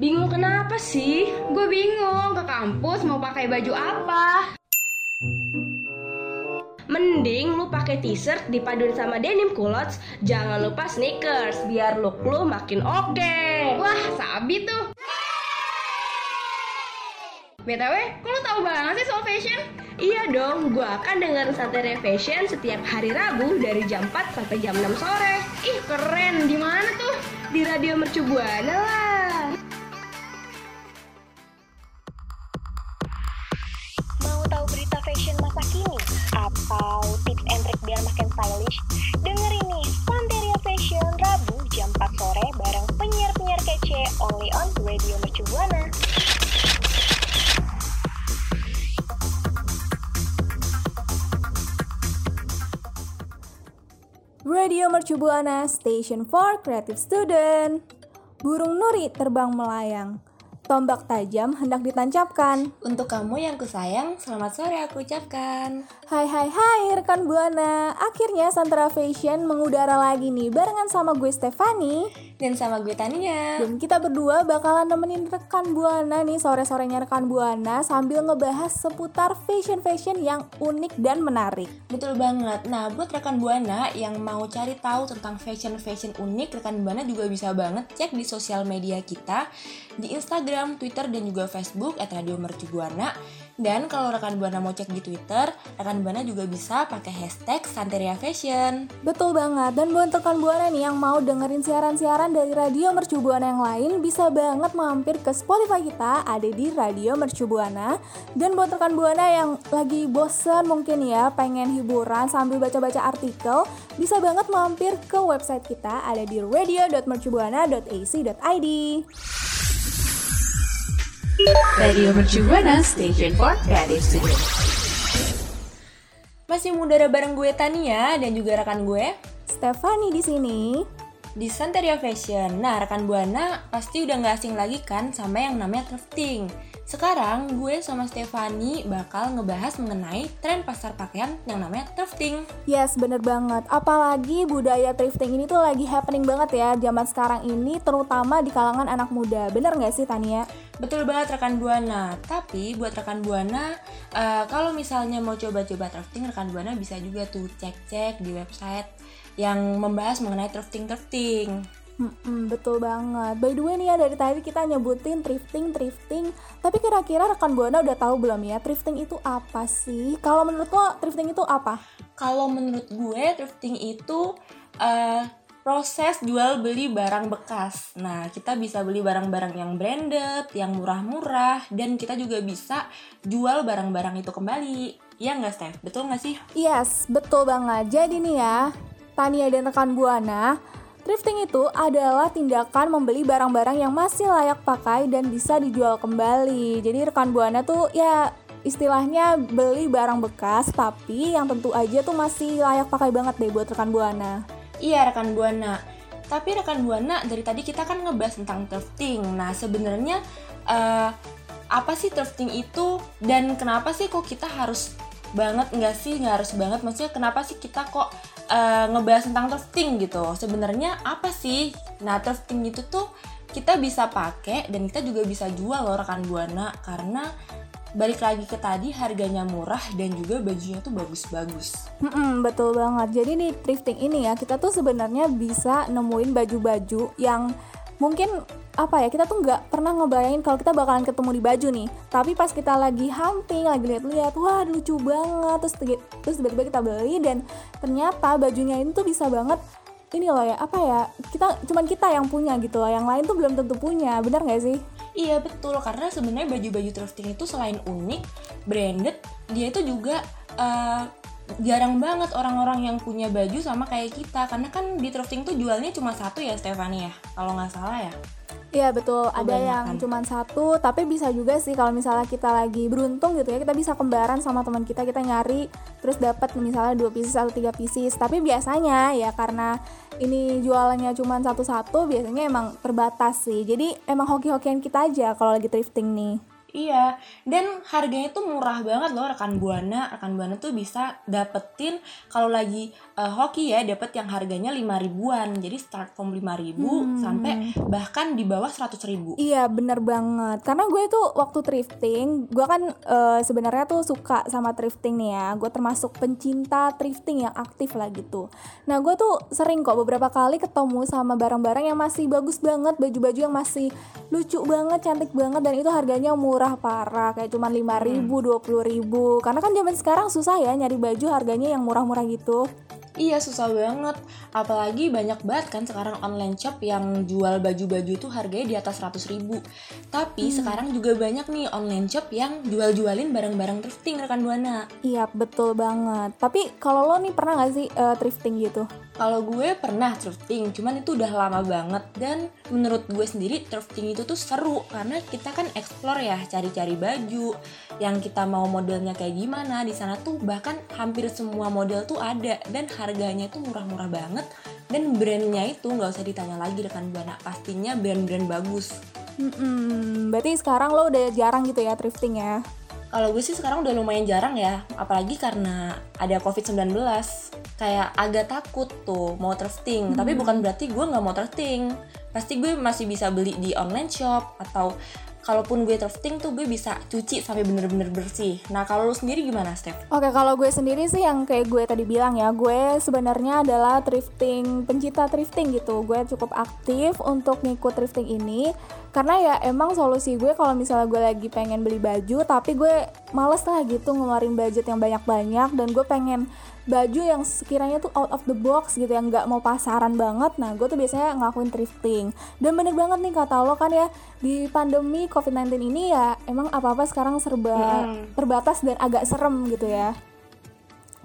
Bingung kenapa sih? Gue bingung ke kampus mau pakai baju apa. Mending lu pakai t-shirt dipaduin sama denim culottes, jangan lupa sneakers biar look lu makin oke. Wah, sabi tuh. BTW, kok lu tahu banget sih soal fashion? Iya dong, gua akan dengerin Santai Fashion setiap hari Rabu dari jam 4 sampai jam 6 sore. Ih, keren. Di mana tuh? Di Radio Mercu Buana lah. Biar makin stylish? Dengerin nih, Santeria Fashion Rabu jam 4 sore bareng penyiar-penyiar kece only on Radio Mercu Buana. Radio Mercu Buana Station for Creative Student. Burung nuri terbang melayang. Tombak tajam hendak ditancapkan. Untuk kamu yang kusayang, selamat sore aku ucapkan. Hai hai hai rekan Buana. Akhirnya Santra Fashion mengudara lagi nih barengan sama gue Stefani Dan sama gue Tania. dan kita berdua bakalan nemenin rekan Buana nih sore-sorenya rekan Buana sambil ngebahas seputar fashion-fashion yang unik dan menarik. Betul banget. Nah, buat rekan Buana yang mau cari tahu tentang fashion-fashion unik, rekan Buana juga bisa banget cek di sosial media kita di Instagram, Twitter, dan juga Facebook at Radio Mercu Buana. Dan kalau rekan Buana mau cek di Twitter, rekan Buana juga bisa pakai hashtag Santeria Fashion. Betul banget, dan buat rekan Buana nih yang mau dengerin siaran-siaran dari Radio Mercu Buana yang lain bisa banget mampir ke Spotify kita ada di Radio Mercu Buana. Dan buat rekan Buana yang lagi bosen mungkin ya pengen hiburan sambil baca-baca artikel, bisa banget mampir ke website kita ada di radio.mercubuana.ac.id. Radio Mercu Buana Station for Creative Student. Masih mudara bareng gue Tania dan juga rekan gue Stefani di sini. Di Santeria Fashion. Nah, rekan Buana pasti udah nggak asing lagi kan sama yang namanya thrifting. Sekarang gue sama Stefani bakal ngebahas mengenai tren pasar pakaian yang namanya thrifting. Yes, bener banget. Apalagi budaya thrifting ini tuh lagi happening banget ya zaman sekarang ini, terutama di kalangan anak muda. Bener nggak sih, Tania? Betul banget rekan Buana. Tapi buat rekan Buana, eh, kalau misalnya mau coba-coba thrifting, rekan Buana bisa juga tuh cek-cek di website yang membahas mengenai thrifting-thrifting. Hmm, betul banget. By the way nih ya dari tadi kita nyebutin thrifting, thrifting. Tapi kira-kira rekan Buana udah tahu belum ya thrifting itu apa sih? Kalau menurut lo thrifting itu apa? Kalau menurut gue thrifting itu eh, proses jual beli barang bekas. Nah, kita bisa beli barang-barang yang branded, yang murah-murah, dan kita juga bisa jual barang-barang itu kembali. Iya nggak, Steph? Betul nggak sih? Yes, betul banget. Jadi nih ya, Tania dan rekan Buana, thrifting itu adalah tindakan membeli barang-barang yang masih layak pakai dan bisa dijual kembali. Jadi rekan Buana tuh ya istilahnya beli barang bekas tapi yang tentu aja tuh masih layak pakai banget deh buat rekan Buana. Iya, rekan Buana. Tapi rekan Buana, dari tadi kita kan ngebahas tentang thrifting. Nah, sebenarnya eh, apa sih thrifting itu dan kenapa sih kok kita harus banget nggak sih nggak harus banget maksudnya kenapa sih kita kok eh, ngebahas tentang thrifting gitu. Sebenarnya apa sih? Nah thrifting itu tuh kita bisa pakai dan kita juga bisa jual loh rekan buana. Karena balik lagi ke tadi harganya murah dan juga bajunya tuh bagus-bagus. Mm-mm, betul banget. Jadi nih thrifting ini ya kita tuh sebenarnya bisa nemuin baju-baju yang mungkin apa ya kita tuh nggak pernah ngebayangin kalau kita bakalan ketemu di baju nih. Tapi pas kita lagi hunting, lagi lihat-lihat, wah lucu banget. Terus terus tiba-tiba kita beli dan ternyata bajunya ini tuh bisa banget ini loh ya apa ya kita cuman kita yang punya gitu loh yang lain tuh belum tentu punya benar nggak sih Iya betul karena sebenarnya baju-baju thrifting itu selain unik, branded, dia itu juga eh, jarang banget orang-orang yang punya baju sama kayak kita karena kan di thrifting tuh jualnya cuma satu ya Stefani ya kalau nggak salah ya. Iya betul, ada Kebanyakan. yang cuman satu, tapi bisa juga sih kalau misalnya kita lagi beruntung gitu ya, kita bisa kembaran sama teman kita, kita nyari terus dapat misalnya dua pieces atau tiga pieces. Tapi biasanya ya karena ini jualannya cuman satu-satu, biasanya emang terbatas sih. Jadi emang hoki-hokian kita aja kalau lagi thrifting nih. Iya, dan harganya tuh murah banget loh rekan Buana. Rekan Buana tuh bisa dapetin kalau lagi uh, hoki ya, dapet yang harganya 5 ribuan. Jadi start from 5 ribu Hmm. sampai bahkan di bawah 100 ribu. Iya bener banget Karena gue tuh waktu thrifting Gue kan eh, sebenarnya tuh suka sama thrifting nih ya Gue termasuk pencinta thrifting yang aktif lah gitu Nah gue tuh sering kok beberapa kali ketemu sama barang-barang yang masih bagus banget Baju-baju yang masih lucu banget, cantik banget Dan itu harganya murah parah. Kayak cuma 5 ribu, 20 ribu. Karena kan zaman sekarang susah ya nyari baju harganya yang murah-murah gitu. Iya susah banget. Apalagi banyak banget kan sekarang online shop yang jual baju-baju itu harganya di atas 100 ribu. Tapi sekarang juga banyak nih online shop yang jual-jualin barang-barang thrifting rekan Buana. Iya betul banget. Tapi kalau lo nih pernah gak sih eh, thrifting gitu? Kalau gue pernah thrifting, cuman itu udah lama banget dan menurut gue sendiri thrifting itu tuh seru karena kita kan explore ya, cari-cari baju yang kita mau modelnya kayak gimana di sana tuh bahkan hampir semua model tuh ada dan harganya tuh murah-murah banget dan brandnya itu nggak usah ditanya lagi rekan buana pastinya brand-brand bagus. Mm-mm, berarti sekarang lo udah jarang gitu ya thrifting ya? Kalau gue sih sekarang udah lumayan jarang ya, apalagi karena ada COVID-19. Kayak agak takut tuh mau thrifting, tapi bukan berarti gue nggak mau thrifting. Pasti gue masih bisa beli di online shop atau kalaupun gue thrifting tuh gue bisa cuci sampai bener-bener bersih. Nah kalau lu sendiri gimana, Steph? Oke, kalau gue sendiri sih yang kayak gue tadi bilang ya, gue sebenarnya adalah thrifting, pencinta thrifting gitu. Gue cukup aktif untuk ngikut thrifting ini karena ya emang solusi gue kalau misalnya gue lagi pengen beli baju tapi gue males lah gitu ngeluarin budget yang banyak-banyak dan gue pengen baju yang sekiranya tuh out of the box gitu yang nggak mau pasaran banget. Nah gue tuh biasanya ngelakuin thrifting. Dan bener banget nih kata lo kan ya di pandemi covid-19 ini ya emang apa-apa sekarang serba terbatas dan agak serem gitu ya.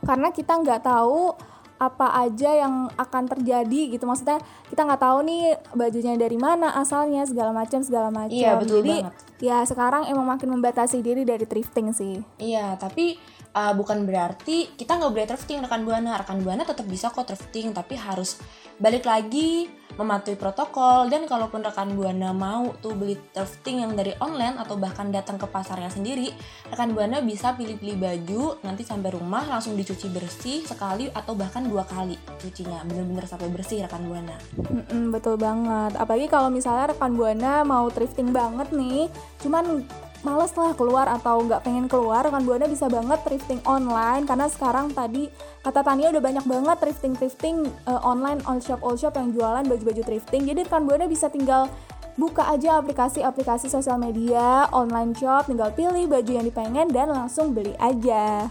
Karena kita nggak tahu apa aja yang akan terjadi gitu. Maksudnya kita nggak tahu nih bajunya dari mana asalnya segala macam segala macam. Iya, betul jadi banget. Ya sekarang emang makin membatasi diri dari thrifting sih Iya, tapi uh, bukan berarti kita nggak boleh thrifting rekan buana. Rekan buana tetap bisa kok thrifting, tapi harus balik lagi mematuhi protokol dan kalaupun rekan buana mau tuh beli thrifting yang dari online atau bahkan datang ke pasarnya sendiri, rekan buana bisa pilih-pilih baju nanti sampai rumah langsung dicuci bersih sekali atau bahkan dua kali cucinya bener-bener sampai bersih rekan buana. Mm-mm, betul banget apalagi kalau misalnya rekan buana mau thrifting banget nih cuman males lah keluar atau nggak pengen keluar rekan buana bisa banget thrifting online. Karena sekarang tadi kata Tania udah banyak banget thrifting thrifting eh, online all shop all shop yang jualan baju-baju thrifting. Jadi rekan buana bisa tinggal buka aja aplikasi-aplikasi sosial media online shop tinggal pilih baju yang dipengen dan langsung beli aja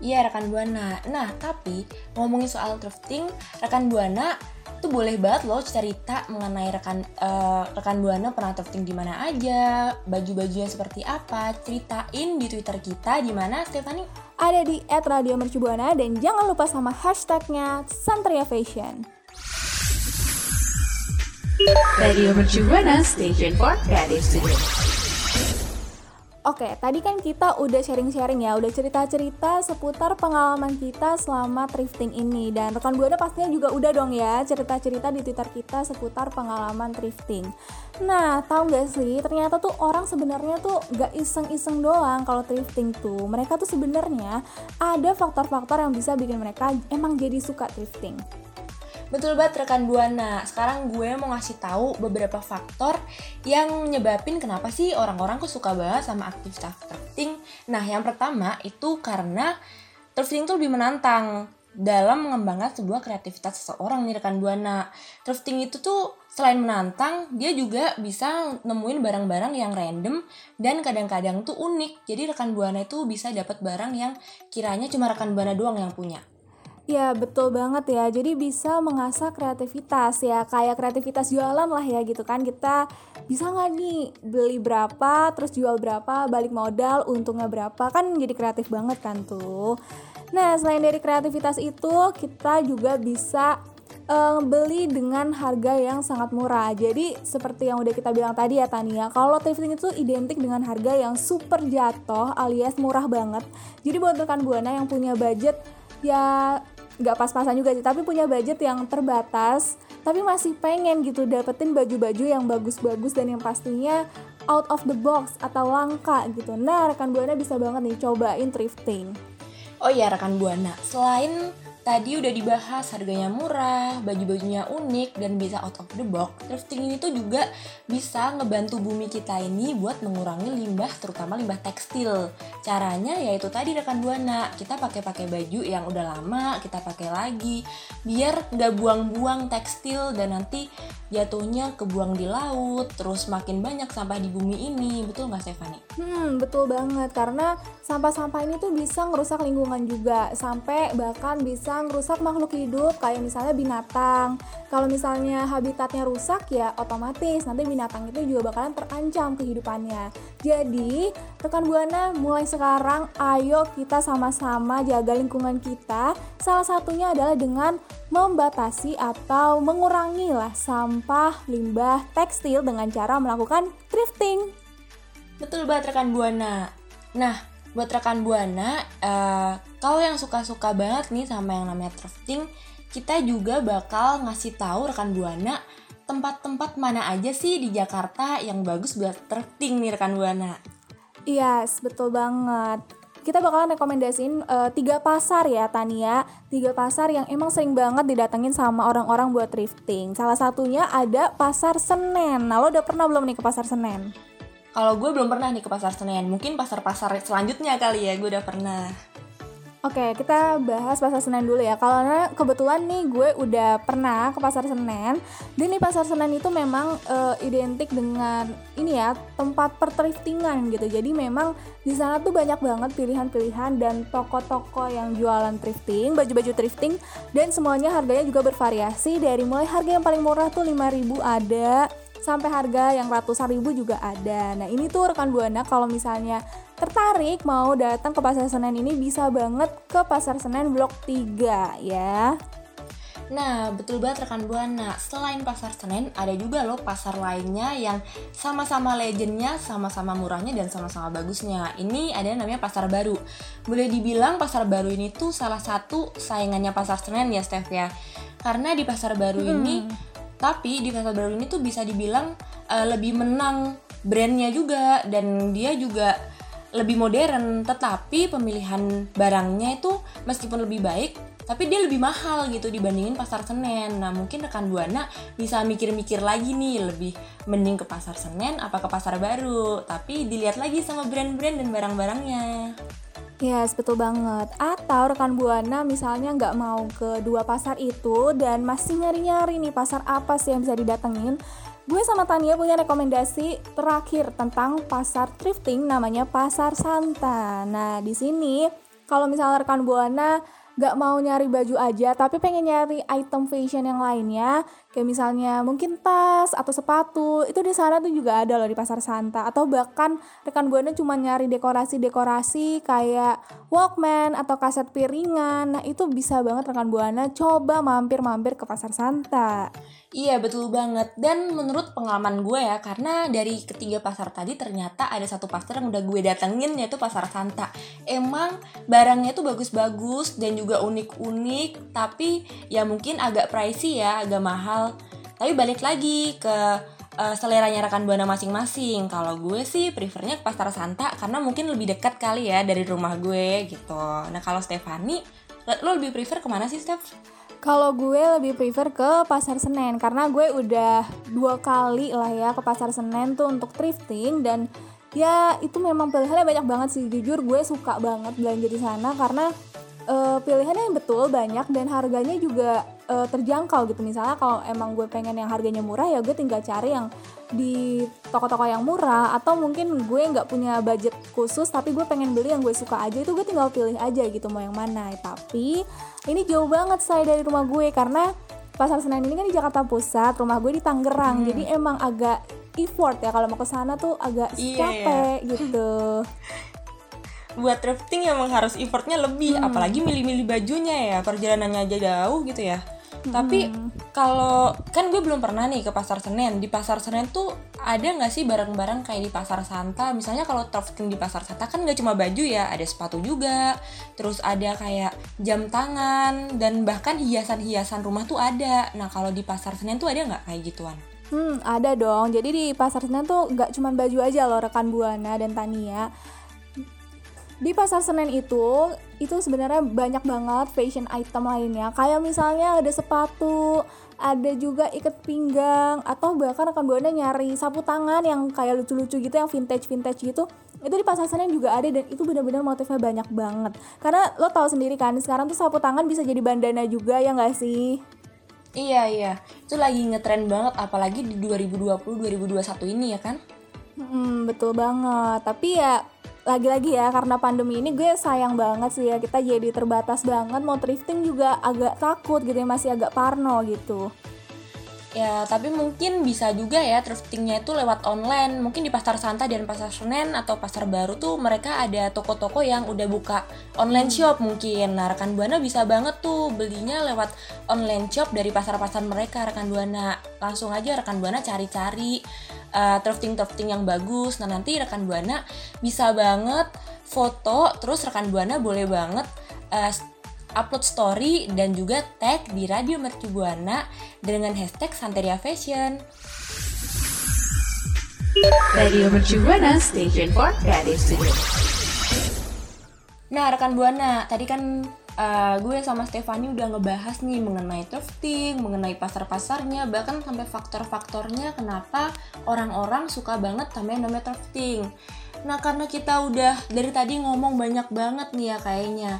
Iya rekan buana. Nah tapi ngomongin soal thrifting, rekan buana tuh boleh banget loh cerita mengenai rekan eh, rekan buana pernah thrifting di mana aja, baju-bajunya seperti apa, ceritain di Twitter kita di mana Stephanie. ada di @radiomercubuana dan jangan lupa sama hashtagnya Santria Fashion. Radio Mercu Buana Station for Creative Studio. Oke, tadi kan kita udah sharing-sharing ya, udah cerita-cerita seputar pengalaman kita selama thrifting ini dan rekan buana pastinya juga udah dong ya cerita-cerita di Twitter kita seputar pengalaman thrifting. Nah, tahu nggak sih ternyata tuh orang sebenarnya tuh nggak iseng-iseng doang kalau thrifting tuh. Mereka tuh sebenarnya ada faktor-faktor yang bisa bikin mereka emang jadi suka thrifting. Betul banget rekan buana. Sekarang gue mau ngasih tahu beberapa faktor yang nyebabin kenapa sih orang-orang kok suka banget sama aktivitas thrifting. Nah, yang pertama itu karena thrifting tuh lebih menantang dalam mengembangkan sebuah kreativitas seseorang nih rekan buana. Thrifting itu tuh selain menantang, dia juga bisa nemuin barang-barang yang random dan kadang-kadang tuh unik. Jadi rekan buana itu bisa dapat barang yang kiranya cuma rekan buana doang yang punya. Ya betul banget ya. Jadi bisa mengasah kreativitas ya. Kayak kreativitas jualan lah ya gitu kan. Kita bisa nggak nih beli berapa Terus jual berapa Balik modal untungnya berapa. Kan jadi kreatif banget kan tuh. Nah selain dari kreativitas itu Kita juga bisa eh, beli dengan harga yang sangat murah. Jadi seperti yang udah kita bilang tadi ya Tania Kalau thrifting itu identik dengan harga yang super jatuh alias murah banget. Jadi buat rekan Buana yang punya budget ya nggak pas-pasan juga sih tapi punya budget yang terbatas tapi masih pengen gitu dapetin baju-baju yang bagus-bagus dan yang pastinya out of the box atau langka gitu. Nah, rekan Buana bisa banget nih cobain thrifting. Oh iya rekan Buana, selain tadi udah dibahas harganya murah, baju-bajunya unik dan bisa out of the box. Thrifting ini tuh juga bisa ngebantu bumi kita ini buat mengurangi limbah, terutama limbah tekstil. Caranya yaitu tadi rekan buana, kita pakai-pakai baju yang udah lama, kita pakai lagi, biar nggak buang-buang tekstil dan nanti jatuhnya kebuang di laut, terus makin banyak sampah di bumi ini, betul nggak Stefani? Hmm, betul banget karena sampah-sampah ini tuh bisa ngerusak lingkungan juga sampai bahkan bisa ngerusak makhluk hidup kayak misalnya binatang. Kalau misalnya habitatnya rusak ya otomatis nanti binatang itu juga bakalan terancam kehidupannya. Jadi, rekan Buana mulai sekarang ayo kita sama-sama jaga lingkungan kita. Salah satunya adalah dengan membatasi atau mengurangi lah sampah limbah tekstil dengan cara melakukan thrifting. Betul banget rekan Buana. Nah, buat rekan Buana, uh, kalau yang suka-suka banget nih sama yang namanya thrifting, kita juga bakal ngasih tahu rekan Buana tempat-tempat mana aja sih di Jakarta yang bagus buat thrifting nih rekan Buana. Yes, betul banget. Kita bakalan rekomendasiin uh, tiga pasar ya Tania Tiga pasar yang emang sering banget didatengin sama orang-orang buat thrifting Salah satunya ada Pasar Senen Nah lo udah pernah belum nih ke Pasar Senen? Kalau gue belum pernah nih ke pasar Senen, mungkin pasar-pasar selanjutnya kali ya gue udah pernah. Oke, kita bahas pasar Senen dulu ya. Karena kebetulan nih gue udah pernah ke pasar Senen. Dan nih pasar Senen itu memang uh, identik dengan ini ya tempat perthriftingan gitu. Jadi memang di sana tuh banyak banget pilihan-pilihan dan toko-toko yang jualan thrifting, baju-baju thrifting dan semuanya harganya juga bervariasi dari mulai harga yang paling murah tuh 5000 ada sampai harga yang ratusan ribu juga ada. Nah ini tuh rekan buana kalau misalnya tertarik mau datang ke pasar Senen ini bisa banget ke pasar Senen Blok 3 ya. Nah, betul banget rekan Buana. Selain pasar Senen, ada juga loh pasar lainnya yang sama-sama legendnya, sama-sama murahnya, dan sama-sama bagusnya. Ini ada yang namanya pasar baru. Boleh dibilang pasar baru ini tuh salah satu saingannya pasar Senen ya, Steph ya. Karena di pasar baru hmm. ini tapi di pasar baru ini tuh bisa dibilang uh, lebih menang brandnya juga dan dia juga lebih modern tetapi pemilihan barangnya itu meskipun lebih baik tapi dia lebih mahal gitu dibandingin pasar Senen. Nah mungkin rekan buana bisa mikir-mikir lagi nih lebih mending ke pasar Senen apa ke pasar baru. Tapi dilihat lagi sama brand-brand dan barang-barangnya. Yes, betul banget. Atau rekan Buana misalnya nggak mau ke dua pasar itu dan masih nyari-nyari nih pasar apa sih yang bisa didatengin. Gue sama Tania punya rekomendasi terakhir tentang pasar thrifting namanya Pasar Santa. Nah, di sini kalau misalnya rekan Buana gak mau nyari baju aja tapi pengen nyari item fashion yang lainnya kayak misalnya mungkin tas atau sepatu itu di sana tuh juga ada loh di pasar Santa. Atau bahkan rekan buana cuma nyari dekorasi-dekorasi kayak Walkman atau kaset piringan. Nah itu bisa banget rekan buana coba mampir-mampir ke pasar Santa. Iya betul banget. Dan menurut pengalaman gue ya karena dari ketiga pasar tadi ternyata ada satu pasar yang udah gue datengin yaitu pasar Santa. Emang barangnya tuh bagus-bagus dan juga unik-unik tapi ya mungkin agak pricey ya agak mahal Tapi balik lagi ke uh, seleranya rekan buana masing-masing. Kalau gue sih prefernya ke pasar Santa karena mungkin lebih dekat kali ya dari rumah gue gitu. Nah kalau Stefani lo lebih prefer ke mana sih Steph? Kalau gue lebih prefer ke pasar Senen karena gue udah dua kali lah ya ke pasar Senen tuh untuk thrifting dan ya itu memang pilihannya banyak banget sih. Jujur gue suka banget belanja di sana karena uh, pilihannya yang betul banyak dan harganya juga uh, terjangkau gitu misalnya kalau emang gue pengen yang harganya murah ya gue tinggal cari yang di toko-toko yang murah atau mungkin gue nggak punya budget khusus tapi gue pengen beli yang gue suka aja itu gue tinggal pilih aja gitu mau yang mana tapi ini jauh banget saya dari rumah gue karena pasar Senen ini kan di Jakarta Pusat rumah gue di Tangerang hmm. jadi emang agak effort ya kalau mau ke sana tuh agak iya, capek iya. gitu buat thrifting emang harus effortnya lebih hmm. apalagi milih-milih bajunya ya perjalanannya aja jauh gitu ya tapi kalau kan gue belum pernah nih ke pasar Senen. Di pasar Senen tuh ada nggak sih barang-barang kayak di pasar Santa? Misalnya kalau thrifting di pasar Santa kan nggak cuma baju ya, ada sepatu juga. Terus ada kayak jam tangan dan bahkan hiasan-hiasan rumah tuh ada. Nah kalau di pasar Senen tuh ada nggak kayak gituan? Hmm, ada dong. Jadi di pasar Senen tuh nggak cuma baju aja loh rekan Buana dan Tania. Di pasar Senen itu itu sebenarnya banyak banget fashion item lainnya. Kayak misalnya ada sepatu, ada juga ikat pinggang atau bahkan rekan Buana nyari sapu tangan yang kayak lucu-lucu gitu yang vintage-vintage gitu. Itu di pasar Senen juga ada dan itu benar-benar motifnya banyak banget. Karena lo tahu sendiri kan, sekarang tuh sapu tangan bisa jadi bandana juga ya nggak sih? Iya iya, itu lagi ngetren banget apalagi di 2020-2021 ini ya kan? Hmm, betul banget. Tapi ya lagi-lagi ya karena pandemi ini gue sayang banget sih ya kita jadi terbatas banget mau thrifting juga agak takut gitu ya masih agak parno gitu. Ya, tapi mungkin bisa juga ya thriftingnya itu lewat online. Mungkin di Pasar Santa dan Pasar Senen atau Pasar Baru tuh mereka ada toko-toko yang udah buka online shop mungkin. Nah, rekan Buana bisa banget tuh belinya lewat online shop dari pasar-pasar mereka rekan Buana. Langsung aja rekan Buana cari-cari uh, thrifting-thrifting yang bagus. Nah, nanti rekan Buana bisa banget foto terus rekan Buana boleh banget uh, upload story dan juga tag di Radio Mercu Buana dengan hashtag Santeria Fashion. Radio Mercu Buana, Station for Creative Studio. Nah, rekan Buana, tadi kan uh, gue sama Stefani udah ngebahas nih mengenai thrifting, mengenai pasar-pasarnya, bahkan sampai faktor-faktornya kenapa orang-orang suka banget sama yang namanya thrifting. Nah, karena kita udah dari tadi ngomong banyak banget nih ya kayaknya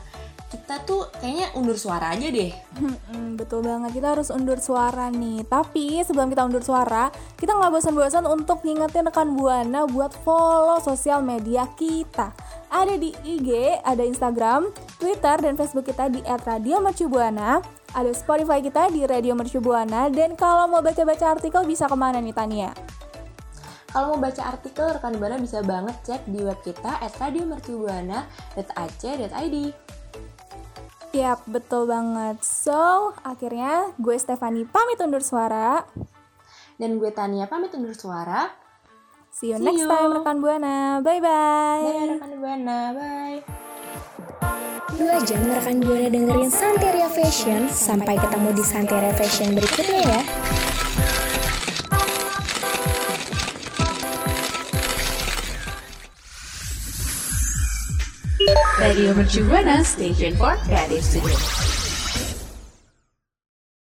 kita tuh kayaknya undur suara aja deh. Hmm, betul banget, kita harus undur suara nih. Tapi sebelum kita undur suara, kita nggak bosan-bosan untuk ngingetin rekan Buana buat follow sosial media kita. Ada di IG, ada Instagram, Twitter, dan Facebook kita di @radiomercubuana. Ada Spotify kita di Radio Mercubuana. Dan kalau mau baca-baca artikel bisa ke mana nih Tania? Kalau mau baca artikel, rekan Buana bisa banget cek di web kita at radiomercubuana.ac.id. Yap, betul banget. So, akhirnya gue Stefani pamit undur suara. Dan gue Tania pamit undur suara. See you See next you. time rekan Buana. Bye-bye. Bye rekan Buana, bye. Dua jam rekan Buana dengerin Santeria Fashion. Sampai ketemu di Santeria Fashion berikutnya ya. Radio Mercu Buana, Station for Creative Studio.